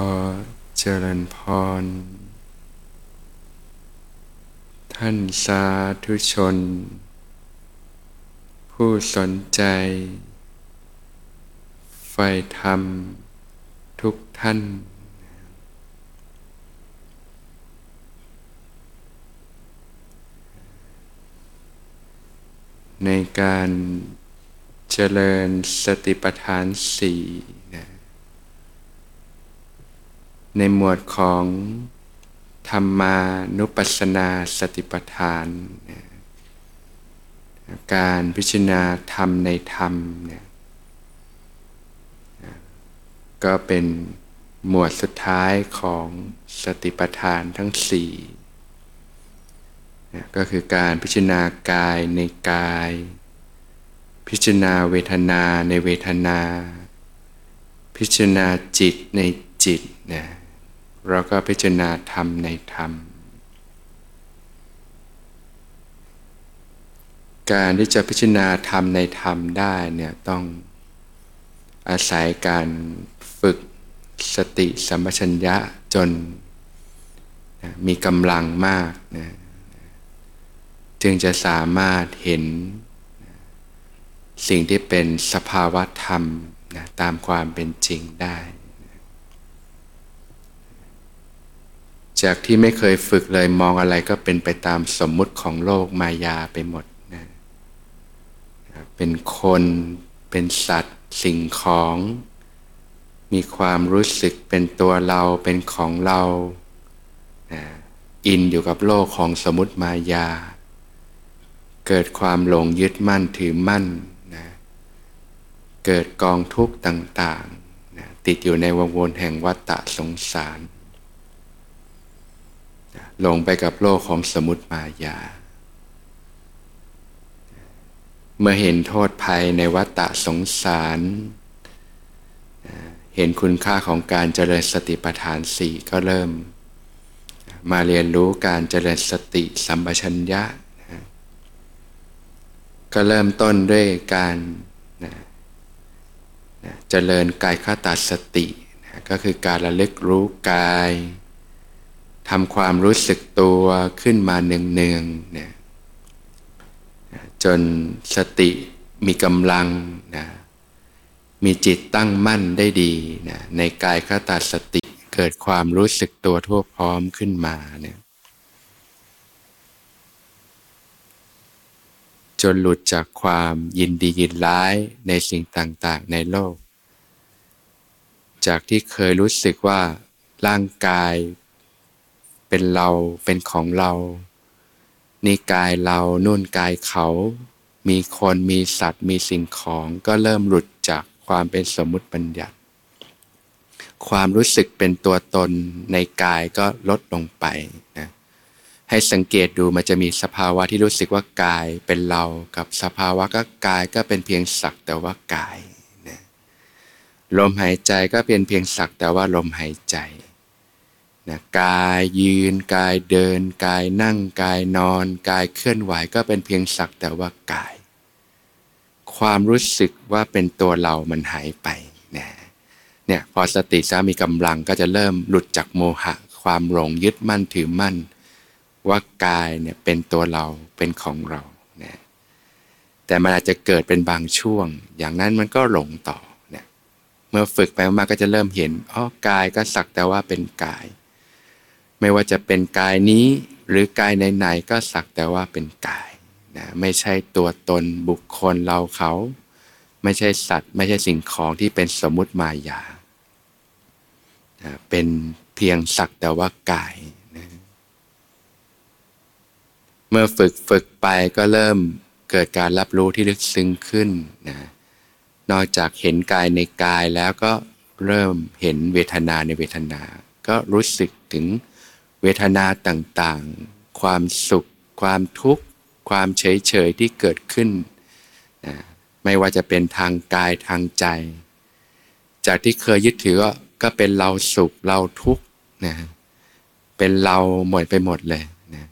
อเจริญพร ท่านสาธุชน ผู้สนใจไฟธรรมทุกท่าน ในการเจริญสติปัฏฐานสี่ ในหมวดของธรรมานุปัสสนาสติปัฏฐาน การพิจารณาธรรมในธรรมเนี่ยก็เป็นหมวดสุดท้ายของสติปัฏฐานทั้งสี่ก็คือการพิจารณากายในกาย พิจารณาเวทนาในเวทนา พิจารณาจิตในจิตนะ เราก็พิจารณาธรรมในธรรม การที่จะพิจารณาธรรมในธรรมได้เนี่ยต้องอาศัยการฝึกสติสัมปชัญญะจนนะมีกำลังมากนะจึงจะสามารถเห็นนะสิ่งที่เป็นสภาวะธรรมนะตามความเป็นจริงได้ จากที่ไม่เคยฝึกเลยมองอะไรก็เป็นไปตามสมมุติของโลกมายาไปหมดนะเป็นคนเป็นสัตว์ สิ่งของ มีความรู้สึกเป็นตัวเราเป็นของเราอินอยู่กับโลกของสมุติมายา เกิดความหลงยึดมั่นถือมั่นนะเกิดกองทุกข์ต่างๆนะติดอยู่ในวงวนแห่งวัฏฏะสงสาร นะลงไปกับโลกของสมุติมายา เมื่อเห็นโทษภัยในวัฏฏะสงสาร เห็นคุณค่าของการเจริญสติปัฏฐานสี่ก็เริ่ม มาเรียนรู้การเจริญสติสัมปชัญญะนะก็เริ่มต้นด้วยการนะนะเจริญกายคตาสตินะก็คือการระลึกรู้กาย ทำความรู้สึกตัวขึ้นมาเนืองๆนะจนสติมีกำลังนะมีจิตตั้งมั่นได้ดีนะในกายคตาสติเกิดความรู้สึกตัวทั่วพร้อมขึ้นมาเนี่ยจนหลุดจากความยินดียินร้ายในสิ่งต่างๆ ในโลก จากที่เคยรู้สึกว่าร่างกาย เป็นเราเป็นของเรานี่กายเรานุ่นกายเขา มีคนมีสัตว์มีสิ่งของก็เริ่มหลุดจากความเป็นสมมุติบัญญัติ ความรู้สึกเป็นตัวตนในกายก็ลดลงไปนะให้สังเกตดูมันจะมีสภาวะที่รู้สึกว่ากายเป็นเรากับสภาวะก็กายก็เป็นเพียงสักแต่ว่ากายนะลมหายใจก็เป็นเพียงสักแต่ว่าลมหายใจ นะกายยืน กายเดิน กายนั่งกายนอน กายเคลื่อนไหวก็เป็นเพียงสักแต่ว่ากาย ความรู้สึกว่าเป็นตัวเรามันหายไปนะเนี่ยพอสติสามีกำลังก็จะเริ่มหลุดจากโมหะ ความหลงยึดมั่นถือมั่น ว่ากายเนี่ยเป็นตัวเราเป็นของเรานะแต่มันอาจจะเกิดเป็นบางช่วง อย่างนั้นมันก็หลงต่อเนี่ยเมื่อฝึกไปมากก็จะเริ่มเห็นอ๋อกายก็สักแต่ว่าเป็นกาย ไม่ว่าจะเป็นกายนี้หรือกายไหนๆก็สักแต่ว่าเป็นกายนะไม่ใช่ตัวตนบุคคลเราเขา ไม่ใช่สัตว์ ไม่ใช่สิ่งของที่เป็นสมมุติมายานะเป็นเพียงสักแต่ว่ากายนะเมื่อฝึกฝึกไปก็เริ่มเกิดการรับรู้ที่ลึกซึ้งขึ้นนะนอกจากเห็นกายในกายแล้วก็เริ่มเห็นเวทนาในเวทนา ก็รู้สึกถึง เวทนาต่างๆ ความสุข ความทุกข์ ความเฉยเฉยที่เกิดขึ้นนะไม่ว่าจะเป็นทางกายทางใจ จากที่เคยยึดถือก็เป็นเราสุขเราทุกข์นะเป็นเราหมดไปหมดเลยนะ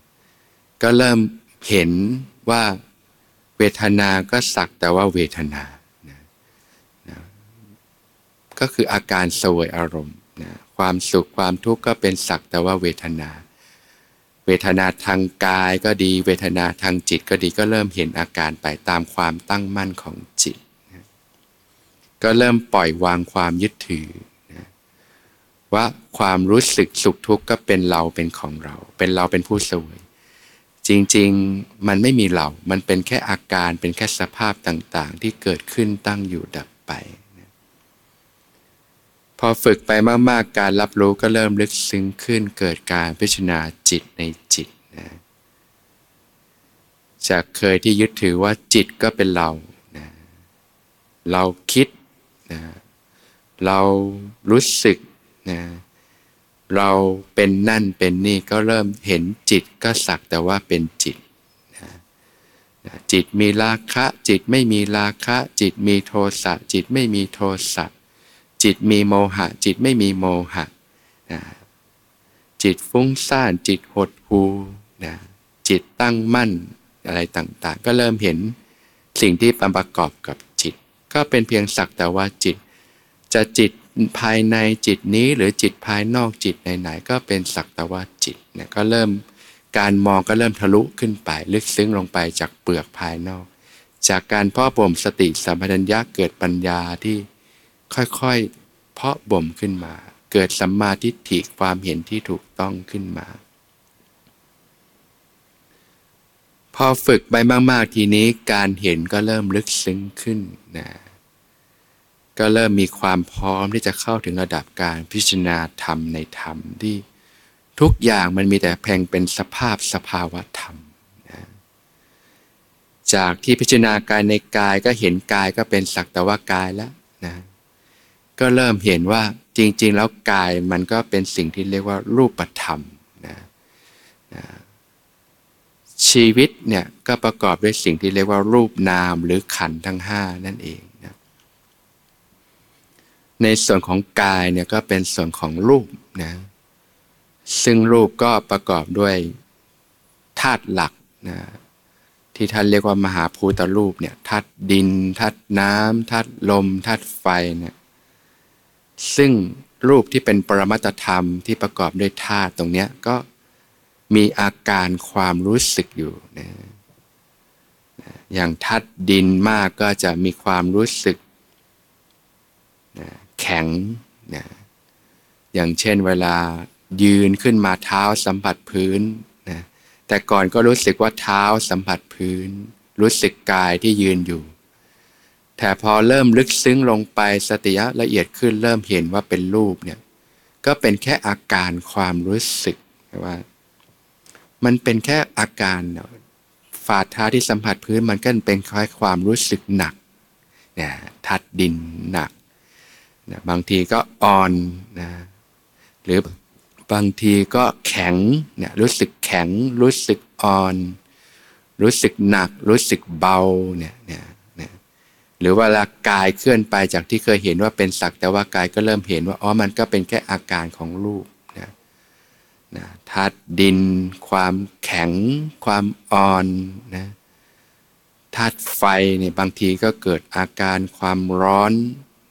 ก็เริ่มเห็นว่าเวทนาก็สักแต่ว่าเวทนานะนะก็คืออาการสวยอารมณ์ นะความสุขความทุกข์ก็เป็นสักแต่ว่าเวทนา เวทนาทางกายก็ดี เวทนาทางจิตก็ดีก็เริ่มเห็นอาการไปตามความตั้งมั่นของจิตนะก็เริ่มปล่อยวางความยึดถือนะว่าความรู้สึกสุขทุกข์ก็เป็นเราเป็นของเรา เป็นเราเป็นผู้สวยจริงๆ มันไม่มีเรา มันเป็นแค่อาการ เป็นแค่สภาพต่างๆ ที่เกิดขึ้นตั้งอยู่ดับไป พอฝึกไปมากๆ การรับรู้ก็เริ่มลึกซึ้งขึ้นเกิดการพิจารณาจิตในจิตนะจากเคยที่ยึดถือว่าจิตก็เป็นเรานะเราคิดนะเรารู้สึกนะเราเป็นนั่นเป็นนี่ก็เริ่มเห็นจิตก็สักแต่ว่าเป็นจิตนะจิตมีราคะ จิตไม่มีราคะ จิตมีโทสะจิตไม่มีโทสะ จิตมีโมหะ จิตไม่มีโมหะนะจิตฟุ้งซ่านจิตหดหูนะจิตตั้งมั่นอะไรต่างๆ ก็เริ่มเห็นสิ่งที่ประกอบกับจิต ก็เป็นเพียงสักแต่ว่าจิต จะจิตภายในจิตนี้หรือจิตภายนอกจิตไหนๆก็เป็นสักแต่ว่าจิตเนี่ยก็เริ่มการมองก็เริ่มทะลุขึ้นไป ลึกซึ้งลงไปจากเปลือกภายนอก จากการพ่อบ่มสติสัมปชัญญะเกิดปัญญาที่ ค่อยๆ เพาะบ่มขึ้นมา เกิดสัมมาทิฏฐิความเห็นที่ถูกต้องขึ้นมา พอฝึกไปมาก ๆ ทีนี้การเห็นก็เริ่มลึกซึ้งขึ้นนะก็เริ่มมีความพร้อมที่จะเข้าถึงระดับการพิจารณาธรรมในธรรมที่ทุกอย่างมันมีแต่แพงเป็นสภาพสภาวะธรรมนะจากที่พิจารณากายในกายก็เห็นกายก็เป็นสักแต่ว่ากายแล้วนะ ก็เริ่มเห็นว่าจริง ๆ แล้วกายมันก็เป็นสิ่งที่เรียกว่ารูปธรรมนะนะชีวิตเนี่ยก็ประกอบด้วยสิ่งที่เรียกว่ารูปนามหรือขันทั้งห้านั่นเองนะในส่วนของกายเนี่ยก็เป็นส่วนของรูปนะซึ่งรูปก็ประกอบด้วยธาตุหลักนะที่ท่านเรียกว่ามหาภูตรูปเนี่ยธาตุดินธาตุน้ำธาตุลมธาตุไฟเนี่ย ซึ่งรูปที่เป็นปรมัตธรรมที่ประกอบด้วยธาตุตรงนี้ก็มีอาการความรู้สึกอยู่นะอย่างธาตุดินมากก็จะมีความรู้สึกนะแข็งนะอย่างเช่นเวลายืนขึ้นมาเท้าสัมผัสพื้นนะแต่ก่อนก็รู้สึกว่าเท้าสัมผัสพื้น รู้สึกกายที่ยืนอยู่ แต่พอเริ่มลึกซึ้งลงไปสติละเอียดขึ้นเริ่มเห็นว่าเป็นรูปเนี่ยก็เป็นแค่อาการความรู้สึกว่า มันเป็นแค่อาการฝ่าเท้าที่สัมผัสพื้นมันก็เป็นคล้ายความรู้สึกหนักเนี่ยทัดดินหนักนะบางทีก็อ่อนนะหรือบางทีก็แข็งเนี่ยรู้สึกแข็งรู้สึกอ่อน รู้สึกหนัก รู้สึกเบาเนี่ยเนี่ย หรือเวลากายเคลื่อนไปจากที่เคยเห็นว่าเป็นสักแต่ว่ากายก็เริ่มเห็นว่าอ๋อมันก็เป็นแค่อาการของรูปนะนะธาตุดิน ความแข็ง ความอ่อนนะธาตุไฟเนี่ยบางทีก็เกิดอาการความร้อน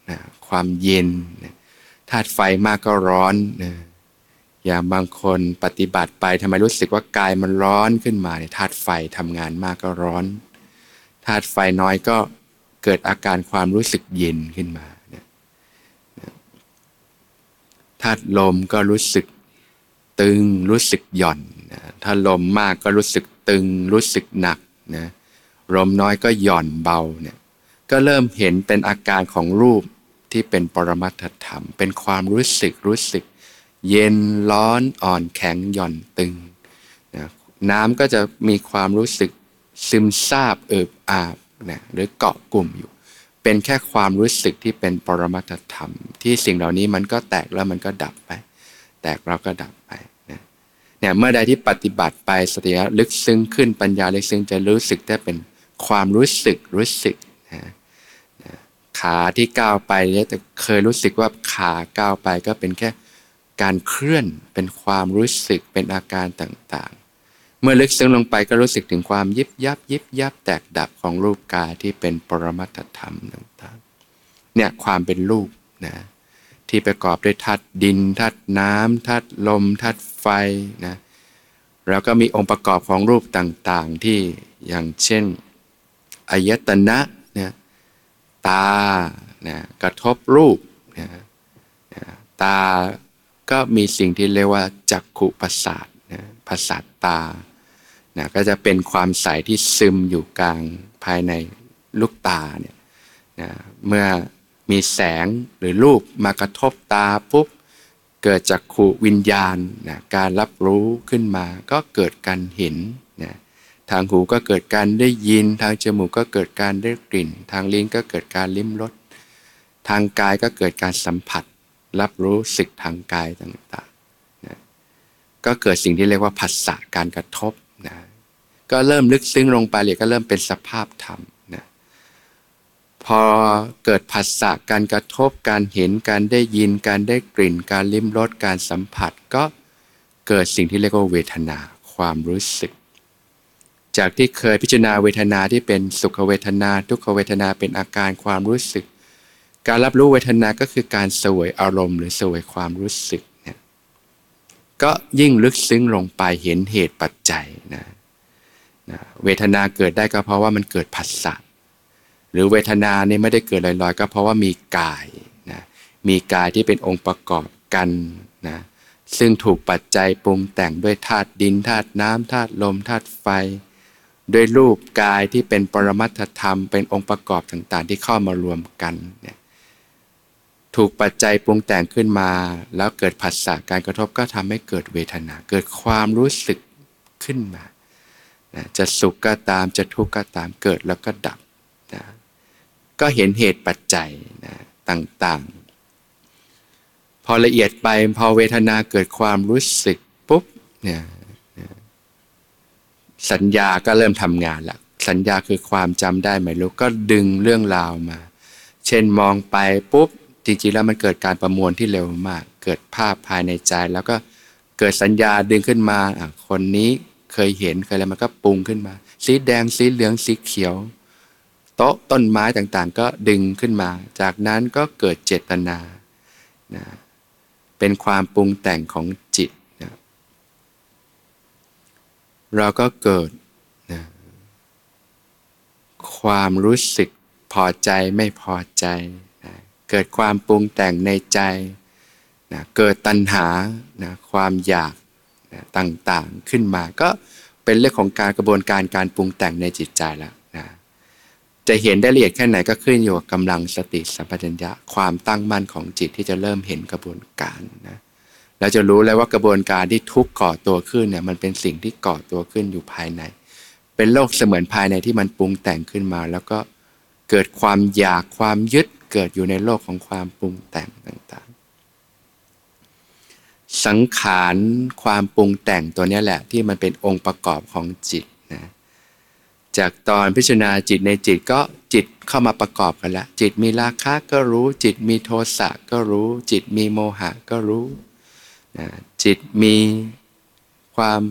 นะความเย็นนะธาตุไฟมากก็ร้อนนะอย่างบางคนปฏิบัติไปทำไมรู้สึกว่ากายมันร้อนขึ้นมาเนี่ยธาตุไฟทำงานมากก็ร้อนธาตุไฟน้อยก็ เกิดอาการความรู้สึกเย็นขึ้นมาธาตุลมก็รู้สึกตึงรู้สึกหย่อนถ้าลมมากก็รู้สึกตึงรู้สึกหนักนะลมน้อยก็หย่อนเบาเนี่ยก็เริ่มเห็นเป็นอาการของรูปที่เป็นปรมัตถธรรม เป็นความรู้สึกรู้สึก เย็นร้อนอ่อนแข็งหย่อนตึงนะน้ำก็จะมีความรู้สึกซึมซาบเอิบอาบ นะหรือเกาะกลุ่มอยู่ เป็นแค่ความรู้สึกที่เป็นปรมัตธรรม ที่สิ่งเหล่านี้มันก็แตกแล้วมันก็ดับไป แตกแล้วก็ดับไปนะเนี่ยเมื่อใดที่ปฏิบัติไปสติลึกซึ้งขึ้นปัญญาลึกซึ้งจะรู้สึกได้เป็นความรู้สึกรู้สึกนะขาที่ก้าวไปเนี่ยแต่เคยรู้สึกว่าขาก้าวไปก็เป็นแค่การเคลื่อนเป็นความรู้สึกเป็นอาการต่าง เมื่อลึกซึ้งลงไปก็รู้สึกถึงความยิบยับยิบยับแตกดับของรูปกายที่เป็นปรมัตธรรมต่างๆ เนี่ยความเป็นรูปนะที่ประกอบด้วยธาตุดินธาตุน้ำธาตุลมธาตุไฟนะแล้วก็มีองค์ประกอบของรูปต่างๆที่อย่างเช่นอายตนะนะตานะกระทบรูปนะนะตาก็มีสิ่งที่เรียกว่าจักขุประสาท นะประสาตานะก็จะเป็นความใสที่ซึมอยู่กลางภายในลูกตาเนี่ยนะเมื่อมีแสงหรือรูปมากระทบตาปุ๊บเกิดจากขูวิญญาณนะการรับรู้ขึ้นมาก็เกิดการเห็นนะทางหูก็เกิดการได้ยิน ทางจมูกก็เกิดการได้กลิ่น ทางลิ้นก็เกิดการลิ้มรสทางกายก็เกิดการสัมผัส รับรู้สึกทางกายต่างๆ ก็เกิดสิ่งที่เรียกว่าผัสสะการกระทบนะก็เริ่มลึกซึ้งลงไปเลยก็เริ่มเป็นสภาพธรรมนะพอเกิดผัสสะการกระทบ การเห็นการได้ยินการได้กลิ่น การลิ้มรสการสัมผัส ก็เกิดสิ่งที่เรียกว่าเวทนาความรู้สึก จากที่เคยพิจารณาเวทนาที่เป็นสุขเวทนา ทุกขเวทนาเป็นอาการความรู้สึก การรับรู้เวทนาก็คือการสวยอารมณ์ หรือสวยความรู้สึก ก็ยิ่งลึกซึ้งลงไปเห็นเหตุปัจจัยนะนะเวทนาเกิดได้ก็เพราะว่ามันเกิดผัสสะหรือเวทนาเนี่ยไม่ได้เกิดลอยๆ ก็เพราะว่ามีกายนะมีกายที่เป็นองค์ประกอบกันนะซึ่งถูกปัจจัยปรุงแต่งด้วยธาตุดินธาตุน้ำธาตุลมธาตุไฟ ด้วยรูปกายที่เป็นปรมัตถธรรม เป็นองค์ประกอบต่างๆ ที่เข้ามารวมกันเนี่ย ถูกปัจจัยปรุงแต่งขึ้นมา แล้วเกิดผัสสะการกระทบก็ทำให้เกิดเวทนา เกิดความรู้สึกขึ้นมาจะสุขก็ตามจะทุกข์ก็ตามเกิดแล้วก็ดับนะก็เห็นเหตุปัจจัยนะต่างๆ พอละเอียดไปพอเวทนาเกิดความรู้สึกปุ๊บเนี่ยสัญญาก็เริ่มทำงานละสัญญาคือความจำได้ไหมลูกก็ดึงเรื่องราวมา เช่นมองไปปุ๊บ จริงๆแล้วมันเกิดการประมวลที่เร็วมาก เกิดภาพภายในใจ แล้วก็เกิดสัญญาดึงขึ้นมาคนนี้เคยเห็นเคยอะไรมันก็ปรุงขึ้นมา สีแดงสีเหลืองสีเขียว โต๊ะต้นไม้ต่างๆ ก็ดึงขึ้นมา จากนั้นก็เกิดเจตนานะเป็นความปรุงแต่งของจิตนะเราก็เกิดนะความรู้สึกพอใจไม่พอใจ เกิดความปรุงแต่งในใจนะเกิดตัณหานะความอยากนะต่างๆขึ้นมา ก็เป็นเรื่องของการกระบวนการการปรุงแต่งในจิตใจแล้วจะเห็นได้ละเอียดแค่ไหนก็ขึ้นอยู่กับกำลังสติสัมปชัญญะความตั้งมั่นของจิตที่จะเริ่มเห็นกระบวนการนะเราจะรู้แล้วว่ากระบวนการที่ทุกก่อตัวขึ้นเนี่ยมันเป็นสิ่งที่ก่อตัวขึ้นอยู่ภายใน เป็นโลกเสมือนภายในที่มันปรุงแต่งขึ้นมา แล้วก็เกิดความอยากความยึด เกิดอยู่ในโลกของความปรุงแต่งต่างๆ สังขารความปรุงแต่งตัวนี้แหละที่มันเป็นองค์ประกอบของจิตนะจากตอนพิจารณาจิตในจิตก็จิตเข้ามาประกอบกันละจิตมีราคะก็รู้ จิตมีโทสะก็รู้ จิตมีโมหะก็รู้นะจิตมีความ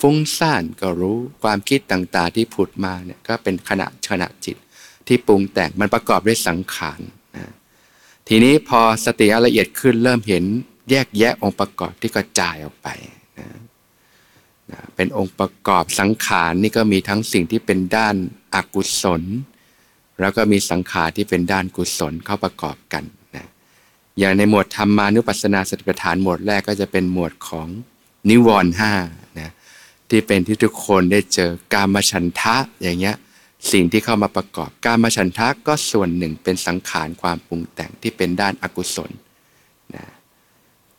ฟุ้งซ่านก็รู้ความคิดต่างๆที่ผุดมาเนี่ยก็เป็นขณะขณะจิตที่ปรุงแต่งมันประกอบด้วยสังขาร ทีนี้พอสติละเอียดขึ้นเริ่มเห็นแยกแยะองค์ประกอบที่กระจายออกไปนะเป็นองค์ประกอบสังขารนี่ก็มีทั้งสิ่งที่เป็นด้านอากุศล แล้วก็มีสังขารที่เป็นด้านกุศลเข้าประกอบกันนะอย่างในหมวดธรรมานุปัสสนาสติปัฏฐานหมวดแรกก็จะเป็นหมวดของนิวรณ์ห้านะที่เป็นที่ทุกคนได้เจอกามฉันทะอย่างเงี้ย สิ่งที่เข้ามาประกอบการมาฉันทะก็ส่วนหนึ่งเป็นสังขารความปรุงแต่งที่เป็นด้านอากุศลนะ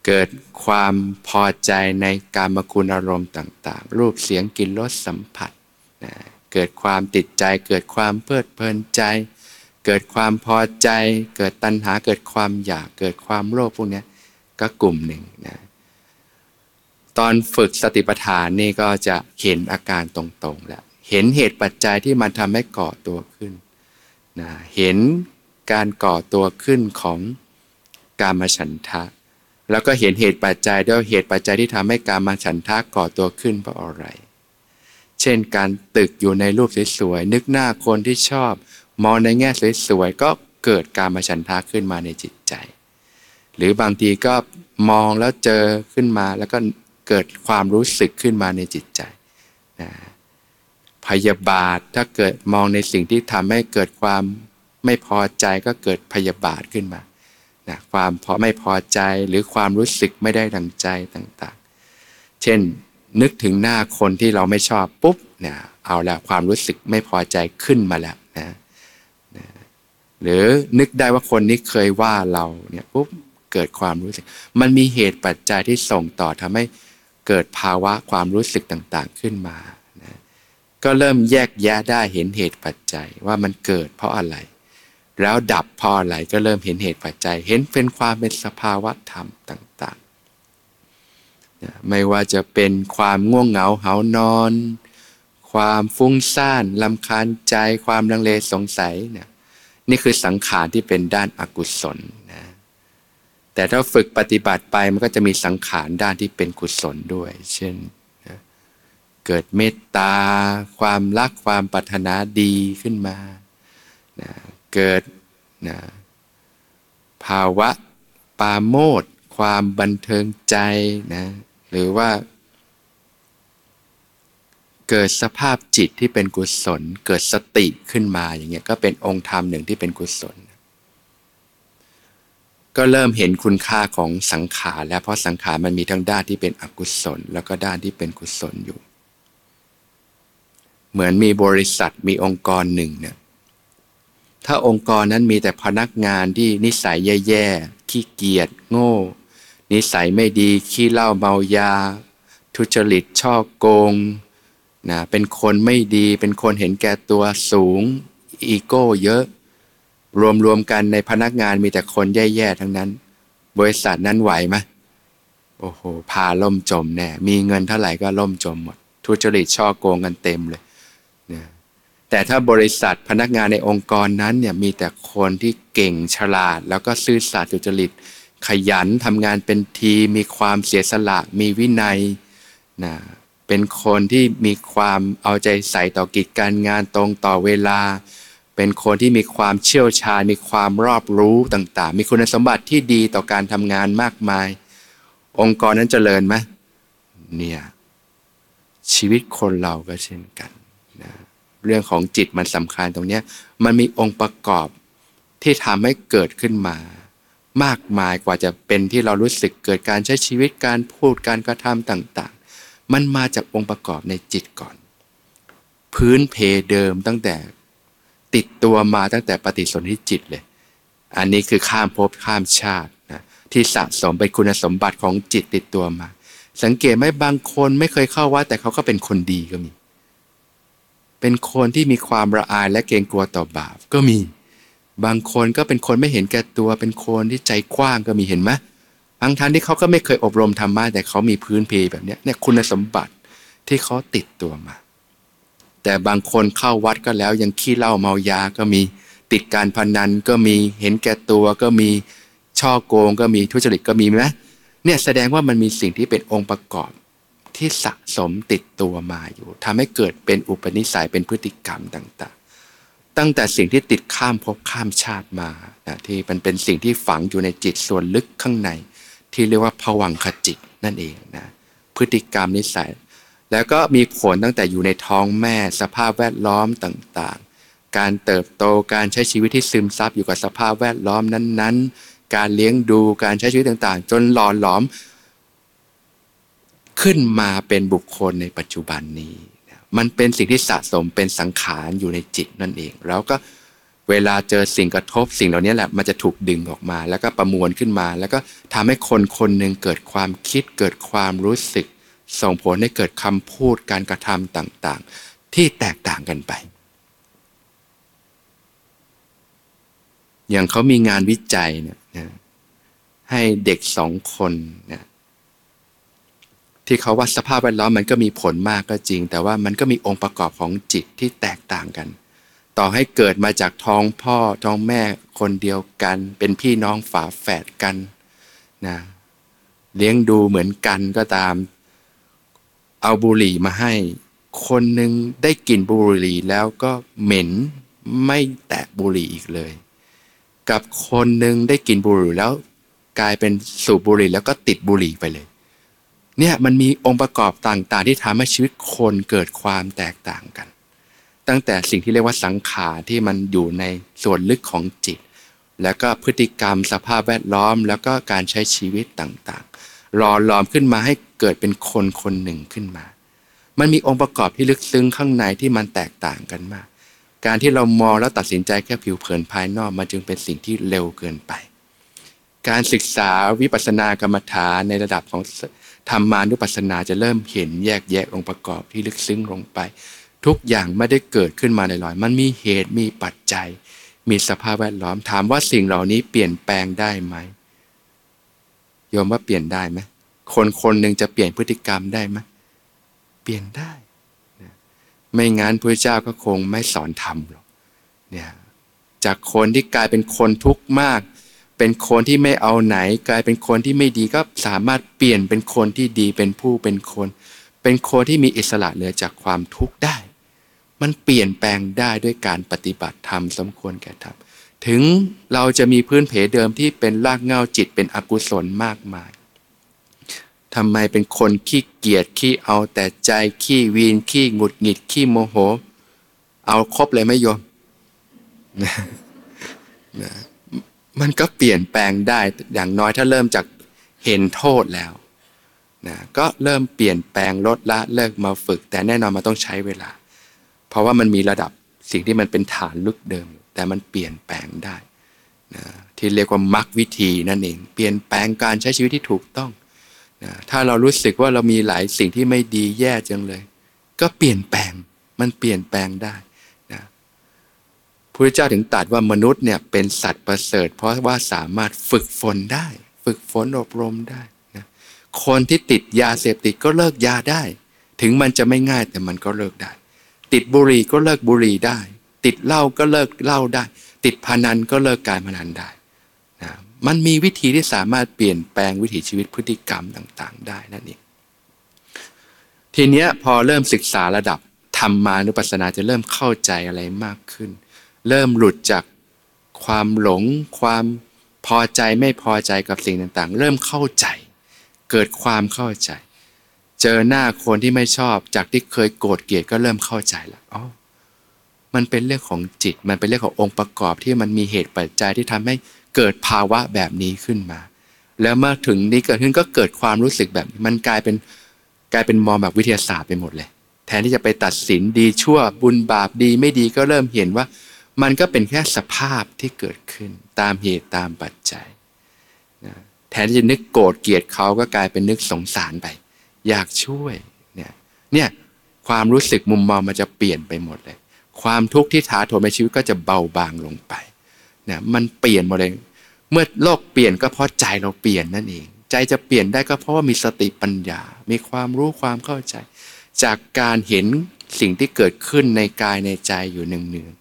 เกิดความพอใจในการมคุณอารมณ์ต่าง ๆ รูปเสียงกลิ่นรสสัมผัสนะเกิดความติดใจ เกิดความเพลิดเพลินใจ เกิดความพอใจ เกิดตัณหาเกิดความอยากเกิดความโลภพวกนี้ก็กลุ่มหนึ่งนะตอนฝึกสติปัฏฐานนี่ก็จะเห็นอาการตรงๆแล้ว เห็นเหตุปัจจัยที่มันทำให้ก่อตัวขึ้นนะเห็นการก่อตัวขึ้นของกามฉันทะ แล้วก็เห็นเหตุปัจจัยด้วยเหตุปัจจัยที่ทำให้การมาฉันทะก่อตัวขึ้นเพราะอะไร เช่นการตึกอยู่ในรูปสวยๆนึกหน้าคนที่ชอบ มองในแง่สวยๆก็เกิดการมาฉันทะขึ้นมาในจิตใจ หรือบางทีก็มองแล้วเจอขึ้นมาแล้วก็เกิดความรู้สึกขึ้นมาในจิตใจนะ พยาบาท ถ้าเกิดมองในสิ่งที่ทำให้เกิดความไม่พอใจก็เกิดพยาบาทขึ้นมานะความพอไม่พอใจหรือความรู้สึกไม่ได้ดังใจต่างๆ เช่น นึกถึงหน้าคนที่เราไม่ชอบปุ๊บเนี่ยเอาละความรู้สึกไม่พอใจขึ้นมาแล้วนะนะหรือนึกได้ว่าคนนี้เคยว่าเราเนี่ยปุ๊บเกิดความรู้สึก มันมีเหตุปัจจัยที่ส่งต่อทำให้เกิดภาวะความรู้สึกต่างๆขึ้นมา ก็เริ่มแยกแยะได้เห็นเหตุปัจจัยว่ามันเกิดเพราะอะไร แล้วดับเพราะอะไรก็เริ่มเห็นเหตุปัจจัย เห็นเป็นความเป็นสภาวะธรรมต่างๆ ไม่ว่าจะเป็นความง่วงเหงาเหานอน ความฟุ้งซ่านลำคาญใจความลังเลสงสัยเนี่ยนี่คือสังขารที่เป็นด้านอากุศลนะแต่ถ้าฝึกปฏิบัติไปมันก็จะมีสังขารด้านที่เป็นกุศลด้วย เช่น เกิดเมตตา ความรักความปรารถนาดีขึ้นมานะเกิดนะภาวะปาโมดความบันเทิงใจนะหรือว่า เกิดสภาพจิตที่เป็นกุศล เกิดสติขึ้นมาอย่างเงี้ยก็เป็นองค์ธรรมหนึ่งที่เป็นกุศล ก็เริ่มเห็นคุณค่าของสังขารแล้วเพราะสังขารมันมีทั้งด้านที่เป็นอกุศล แล้วก็ด้านที่เป็นกุศลอยู่ เหมือนมีบริษัทมีองค์กรหนึ่งเนี่ยถ้าองค์กรนั้นมีแต่พนักงานที่นิสัยแย่ๆ ขี้เกียจโง่ นิสัยไม่ดีขี้เหล้าเมายา ทุจริตช่อโกงนะเป็นคนไม่ดีเป็นคนเห็นแก่ตัวสูงอีโก้เยอะ รวมๆกันในพนักงานมีแต่คนแย่ๆทั้งนั้น บริษัทนั้นไหวไหมโอ้โหพาล่มจมแน่มีเงินเท่าไหร่ก็ล่มจมหมดทุจริตช่อโกงกันเต็มเลย แต่ถ้าบริษัทพนักงานในองค์กรนั้นเนี่ยมีแต่คนที่เก่งฉลาด แล้วก็ซื่อสัตย์สุจริต ขยันทำงานเป็นทีมีความเสียสละ มีวินัยนะเป็นคนที่มีความเอาใจใส่ต่อกิจการงานตรงต่อเวลา เป็นคนที่มีความเชี่ยวชาญ มีความรอบรู้ต่าง ๆ มีคุณสมบัติที่ดีต่อการทำงานมากมาย องค์กรนั้นเจริญไหมเนี่ยชีวิตคนเราก็เช่นกัน เรื่องของจิตมันสำคัญตรงนี้มันมีองค์ประกอบที่ทำให้เกิดขึ้นมา มากมายกว่าจะเป็นที่เรารู้สึกเกิดการใช้ชีวิตการพูดการกระทำต่างๆ มันมาจากองค์ประกอบในจิตก่อน พื้นเพเดิมตั้งแต่ติดตัวมาตั้งแต่ปฏิสนธิจิตเลย อันนี้คือข้ามภพข้ามชาตินะที่สะสมเป็นคุณสมบัติของจิตติดตัวมา สังเกตไหมบางคนไม่เคยเข้าวัดแต่เขาก็เป็นคนดีก็มี เป็นคนที่มีความระอายและเกรงกลัวต่อบาปก็มี บางคนก็เป็นคนไม่เห็นแก่ตัว เป็นคนที่ใจกว้างก็มีเห็นไหมบางท่านที่เขาก็ไม่เคยอบรมธรรมะแต่เขามีพื้นเพแบบนี้เนี่ยคุณสมบัติที่เขาติดตัวมา แต่บางคนเข้าวัดก็แล้วยังขี้เหล้าเมายาก็มีติดการพนันก็มีเห็นแก่ตัวก็มีช่อโกงก็มีทุจริตก็มีไหมเนี่ยแสดงว่ามันมีสิ่งที่เป็นองค์ประกอบ ที่สะสมติดตัวมาอยู่ทำให้เกิดเป็นอุปนิสัยเป็นพฤติกรรมต่าง ๆ ตั้งแต่สิ่งที่ติดข้ามภพข้ามชาติมานะที่มันเป็นสิ่งที่ฝังอยู่ในจิตส่วนลึกข้างใน ที่เรียกว่าผวังขจิตนั่นเองนะพฤติกรรมนิสัย แล้วก็มีผลตั้งแต่อยู่ในท้องแม่สภาพแวดล้อมต่างๆ การเติบโตการใช้ชีวิตที่ซึมซับอยู่กับสภาพแวดล้อมนั้นๆ การเลี้ยงดูการใช้ชีวิตต่างๆ จนหล่อหลอม ขึ้นมาเป็นบุคคลในปัจจุบันนี้ มันเป็นสิ่งที่สะสมเป็นสังขารอยู่ในจิตนั่นเอง แล้วก็เวลาเจอสิ่งกระทบสิ่งเหล่านี้แหละมันจะถูกดึงออกมา แล้วก็ประมวลขึ้นมา แล้วก็ทำให้คนคนหนึ่งเกิดความคิดเกิดความรู้สึก ส่งผลให้เกิดคำพูดการกระทำต่างๆ ที่แตกต่างกันไป อย่างเขามีงานวิจัยเนี่ยนะให้เด็กสองคนนะ ที่เขาว่าสภาพแวดล้อมมันก็มีผลมากก็จริง แต่ว่ามันก็มีองค์ประกอบของจิตที่แตกต่างกัน ต่อให้เกิดมาจากท้องพ่อท้องแม่คนเดียวกัน เป็นพี่น้องฝาแฝดกันนะเลี้ยงดูเหมือนกันก็ตาม เอาบุหรี่มาให้ คนหนึ่งได้กลิ่นบุหรี่แล้วก็เหม็นไม่แตะบุหรี่อีกเลย กับคนหนึ่งได้กลิ่นบุหรี่แล้ว กลายเป็นสูบบุหรี่แล้วก็ติดบุหรี่ไปเลย เนี่ยมันมีองค์ประกอบต่างๆ ที่ทำให้ชีวิตคนเกิดความแตกต่างกัน ตั้งแต่สิ่งที่เรียกว่าสังขารที่มันอยู่ในส่วนลึกของจิต แล้วก็พฤติกรรมสภาพแวดล้อม แล้วก็การใช้ชีวิตต่างๆรอหลอมขึ้นมาให้เกิดเป็นคนคนหนึ่งขึ้นมา มันมีองค์ประกอบที่ลึกซึ้งข้างในที่มันแตกต่างกันมาก การที่เรามองแล้วตัดสินใจแค่ผิวเผินภายนอกมันจึงเป็นสิ่งที่เร็วเกินไป การศึกษาวิปัสสนากรรมฐานในระดับของ ธรรมานุปัสสนาจะเริ่มเห็นแยกแยะองค์ประกอบที่ลึกซึ้งลงไป ทุกอย่างไม่ได้เกิดขึ้นมาลอยๆมันมีเหตุมีปัจจัย มีสภาพแวดล้อมถามว่าสิ่งเหล่านี้เปลี่ยนแปลงได้ไหมโยมว่าเปลี่ยนได้ไหมคนคนหนึ่งจะเปลี่ยนพฤติกรรมได้ไหมเปลี่ยนได้นะไม่งั้นพระเจ้าก็คงไม่สอนธรรมหรอกเนี่ยจากคนที่กลายเป็นคนทุกข์มาก เป็นคนที่ไม่เอาไหน กลายเป็นคนที่ไม่ดีก็สามารถเปลี่ยนเป็นคนที่ดีเป็นผู้เป็นคน เป็นคนที่มีอิสระเหนือจากความทุกข์ได้ มันเปลี่ยนแปลงได้ด้วยการปฏิบัติธรรมสมควรแก่ธรรมถึงเราจะมีพื้นเพเดิมที่เป็นรากเงาจิตเป็นอกุศลมากมายทำไมเป็นคนขี้เกียจขี้เอาแต่ใจขี้วีนขี้หงุดหงิดขี้โมโห เอาครบเลยไหมโยมนะนะ มันก็เปลี่ยนแปลงได้อย่างน้อยถ้าเริ่มจากเห็นโทษแล้วนะก็เริ่มเปลี่ยนแปลงลดละเลิกมาฝึก แต่แน่นอนมันต้องใช้เวลา เพราะว่ามันมีระดับสิ่งที่มันเป็นฐานลึกเดิม แต่มันเปลี่ยนแปลงได้นะที่เรียกว่ามรรควิธีนั่นเอง เปลี่ยนแปลงการใช้ชีวิตที่ถูกต้องนะถ้าเรารู้สึกว่าเรามีหลายสิ่งที่ไม่ดีแย่จังเลย ก็เปลี่ยนแปลงมันเปลี่ยนแปลงได้ พระเจ้าถึงตรัสว่ามนุษย์เนี่ยเป็นสัตว์ประเสริฐ เพราะว่าสามารถฝึกฝนได้ ฝึกฝนอบรมได้นะคนที่ติดยาเสพติดก็เลิกยาได้ ถึงมันจะไม่ง่ายแต่มันก็เลิกได้ ติดบุหรี่ก็เลิกบุหรี่ได้ ติดเหล้าก็เลิกเหล้าได้ ติดพนันก็เลิกการพนันได้นะมันมีวิธีที่สามารถเปลี่ยนแปลงวิถีชีวิตพฤติกรรมต่าง ๆ ได้นั่นเองทีเนี้ยพอเริ่มศึกษาระดับธรรมานุปัสสนาจะเริ่มเข้าใจอะไรมากขึ้น เริ่มหลุดจากความหลง ความพอใจไม่พอใจกับสิ่งต่างๆ เริ่มเข้าใจ เกิดความเข้าใจ เจอหน้าคนที่ไม่ชอบจากที่เคยโกรธเกลียดก็เริ่มเข้าใจล้วอ๋อมันเป็นเรื่องของจิต มันเป็นเรื่องขององค์ประกอบที่มันมีเหตุปัจจัยที่ทำให้เกิดภาวะแบบนี้ขึ้นมา แล้วเมื่อถึงนี้เกิดขึ้นก็เกิดความรู้สึกแบบมันกลายเป็นกลายเป็นมองแบบวิทยาศาสตร์ไปหมดเลย แทนที่จะไปตัดสินดีชั่วบุญบาปดีไม่ดีก็เริ่มเห็นว่า มันก็เป็นแค่สภาพที่เกิดขึ้นตามเหตุตามปัจจัยนะแทนที่จะนึกโกรธเกลียดเขาก็กลายเป็นนึกสงสารไป อยากช่วยเนี่ยเนี่ยความรู้สึกมุมมองมันจะเปลี่ยนไปหมดเลย ความทุกข์ที่ท้าโถมในชีวิตก็จะเบาบางลงไปเนี่ยมันเปลี่ยนหมดเลยเมื่อโลกเปลี่ยนก็เพราะใจเราเปลี่ยนนั่นเอง ใจจะเปลี่ยนได้ก็เพราะว่ามีสติปัญญา มีความรู้ความเข้าใจ จากการเห็นสิ่งที่เกิดขึ้นในกายในใจอยู่เนือง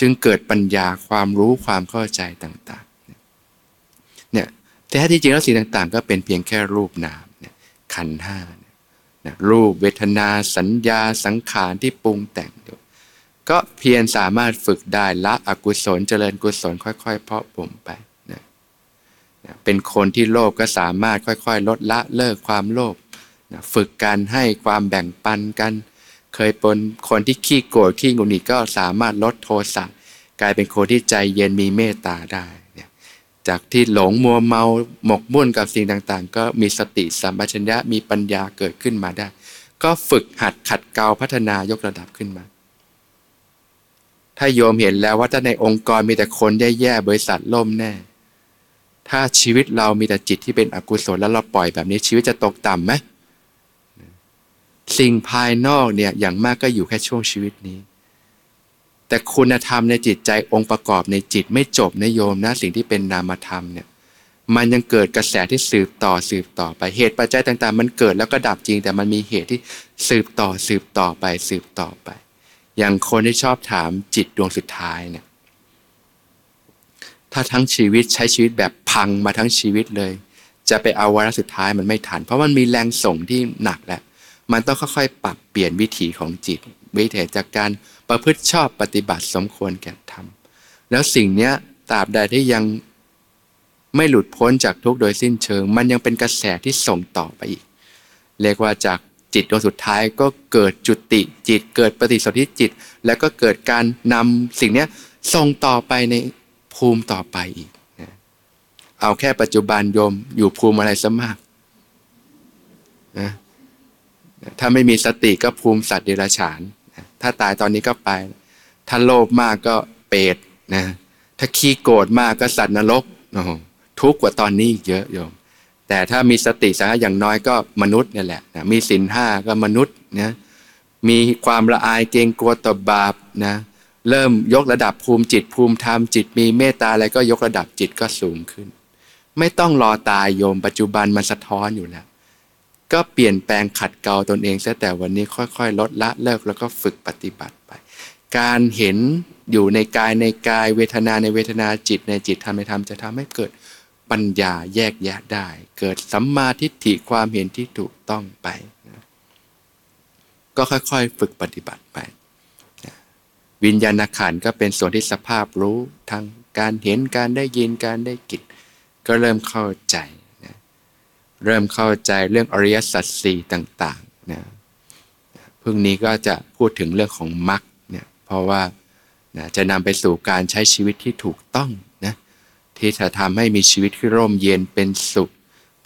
จึงเกิดปัญญาความรู้ความเข้าใจต่างๆเนี่ยแต่ที่จริงแล้วสิ่งต่างๆ ก็เป็นเพียงแค่รูปนามเนี่ยขันห้าเนี่ยรูปเวทนาสัญญาสังขารที่ปรุงแต่งอยู่ก็เพียรสามารถฝึกได้ละอกุศลเจริญกุศลค่อยๆ เพาะบ่มไปนะเป็นคนที่โลภก็สามารถค่อยๆ ลดละเลิกความโลภนะฝึกการให้ความแบ่งปันกัน เคยเป็นคนที่ขี้โกรธขี้งุนงิดก็สามารถลดโทสะกลายเป็นคนที่ใจเย็นมีเมตตาได้เนี่ยจากที่หลงมัวเมาหมกมุ่นกับสิ่งต่างๆ ก็มีสติสัมปชัญญะมีปัญญาเกิดขึ้นมาได้ ก็ฝึกหัดขัดเกลาพัฒนายกระดับขึ้นมา ถ้าโยมเห็นแล้วว่าถ้าในองค์กรมีแต่คนแย่ๆบริษัทล่มแน่ ถ้าชีวิตเรามีแต่จิตที่เป็นอกุศลแล้วเราปล่อยแบบนี้ชีวิตจะตกต่ำไหม สิ่งภายนอกเนี่ยอย่างมากก็อยู่แค่ช่วงชีวิตนี้ แต่คุณธรรมในจิตใจองค์ประกอบในจิตไม่จบนะโยมนะสิ่งที่เป็นนามธรรมเนี่ยมันยังเกิดกระแสที่สืบต่อสืบต่อไปเหตุปัจจัยต่างๆ มันเกิดแล้วก็ดับจริง แต่มันมีเหตุที่สืบต่อสืบต่อไปสืบต่อไป อย่างคนที่ชอบถามจิตดวงสุดท้ายเนี่ยถ้าทั้งชีวิตใช้ชีวิตแบบพังมาทั้งชีวิตเลย จะไปเอาวาระสุดท้ายมันไม่ทัน เพราะมันมีแรงส่งที่หนักแล้ว มันต้องค่อยๆ ปรับเปลี่ยนวิถีของจิต วิถีจากการประพฤติชอบปฏิบัติสมควรแก่ทำแล้วสิ่งนี้ตราบใดที่ยังไม่หลุดพ้นจากทุกข์โดยสิ้นเชิง มันยังเป็นกระแสที่ส่งต่อไปอีก เรียกว่าจากจิตดวงสุดท้ายก็เกิดจุติจิต เกิดปฏิสนธิจิต แล้วก็เกิดการนำสิ่งนี้ส่งต่อไปในภูมิต่อไปอีกนะเอาแค่ปัจจุบันโยมอยู่ภูมิอะไรซะมากนะ ถ้าไม่มีสติก็ภูมิสัตว์เดรัจฉาน ถ้าตายตอนนี้ก็ไป ถ้าโลภมากก็เปรตนะ ถ้าขี้โกรธมากก็สัตว์นรกทุกข์กว่าตอนนี้เยอะโยม แต่ถ้ามีสติสักอย่างน้อยก็มนุษย์นี่แหละนะมีศีลห้าก็มนุษย์นะมีความละอายเกรงกลัวต่อบาปนะ เริ่มยกระดับภูมิจิต ภูมิธรรมจิต มีเมตตาอะไรก็ยกระดับจิตก็สูงขึ้น ไม่ต้องรอตายโยมปัจจุบันมันสะท้อนอยู่แล้ว ก็เปลี่ยนแปลงขัดเกลาตนเองซะแต่วันนี้ค่อยๆ ลดละเลิกแล้วก็ฝึกปฏิบัติไป การเห็นอยู่ในกายในกายเวทนาในเวทนาจิตในจิตธรรมในธรรมจะทำให้เกิดปัญญาแยกแยะได้ เกิดสัมมาทิฏฐิความเห็นที่ถูกต้องไปนะก็ค่อยๆ ฝึกปฏิบัติไปนะวิญญาณขันก็เป็นส่วนที่สภาพรู้ทางการเห็นการได้ยินการได้กิจก็เริ่มเข้าใจ เริ่มเข้าใจเรื่องอริยสัจสี่ต่างๆนะพึ่งนี้ก็จะพูดถึงเรื่องของมรรคเนี่ยเพราะว่านะจะนำไปสู่การใช้ชีวิตที่ถูกต้องนะที่จะทำให้มีชีวิตที่ร่มเย็นเป็นสุข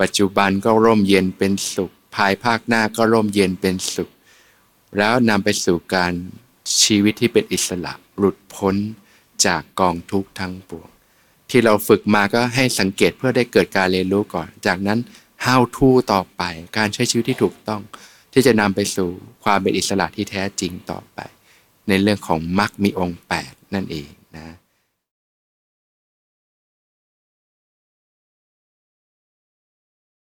ปัจจุบันก็ร่มเย็นเป็นสุข ภายภาคหน้าก็ร่มเย็นเป็นสุข แล้วนำไปสู่การชีวิตที่เป็นอิสระหลุดพ้นจากกองทุกข์ทั้งปวงที่เราฝึกมาก็ให้สังเกตเพื่อได้เกิดการเรียนรู้ก่อน จากนั้น how to ต่อไป การใช้ชีวิตที่ถูกต้อง ที่จะนำไปสู่ความเป็นอิสระที่แท้จริงต่อไป ในเรื่องของมรรคมีองค์ 8 นั่นเองนะ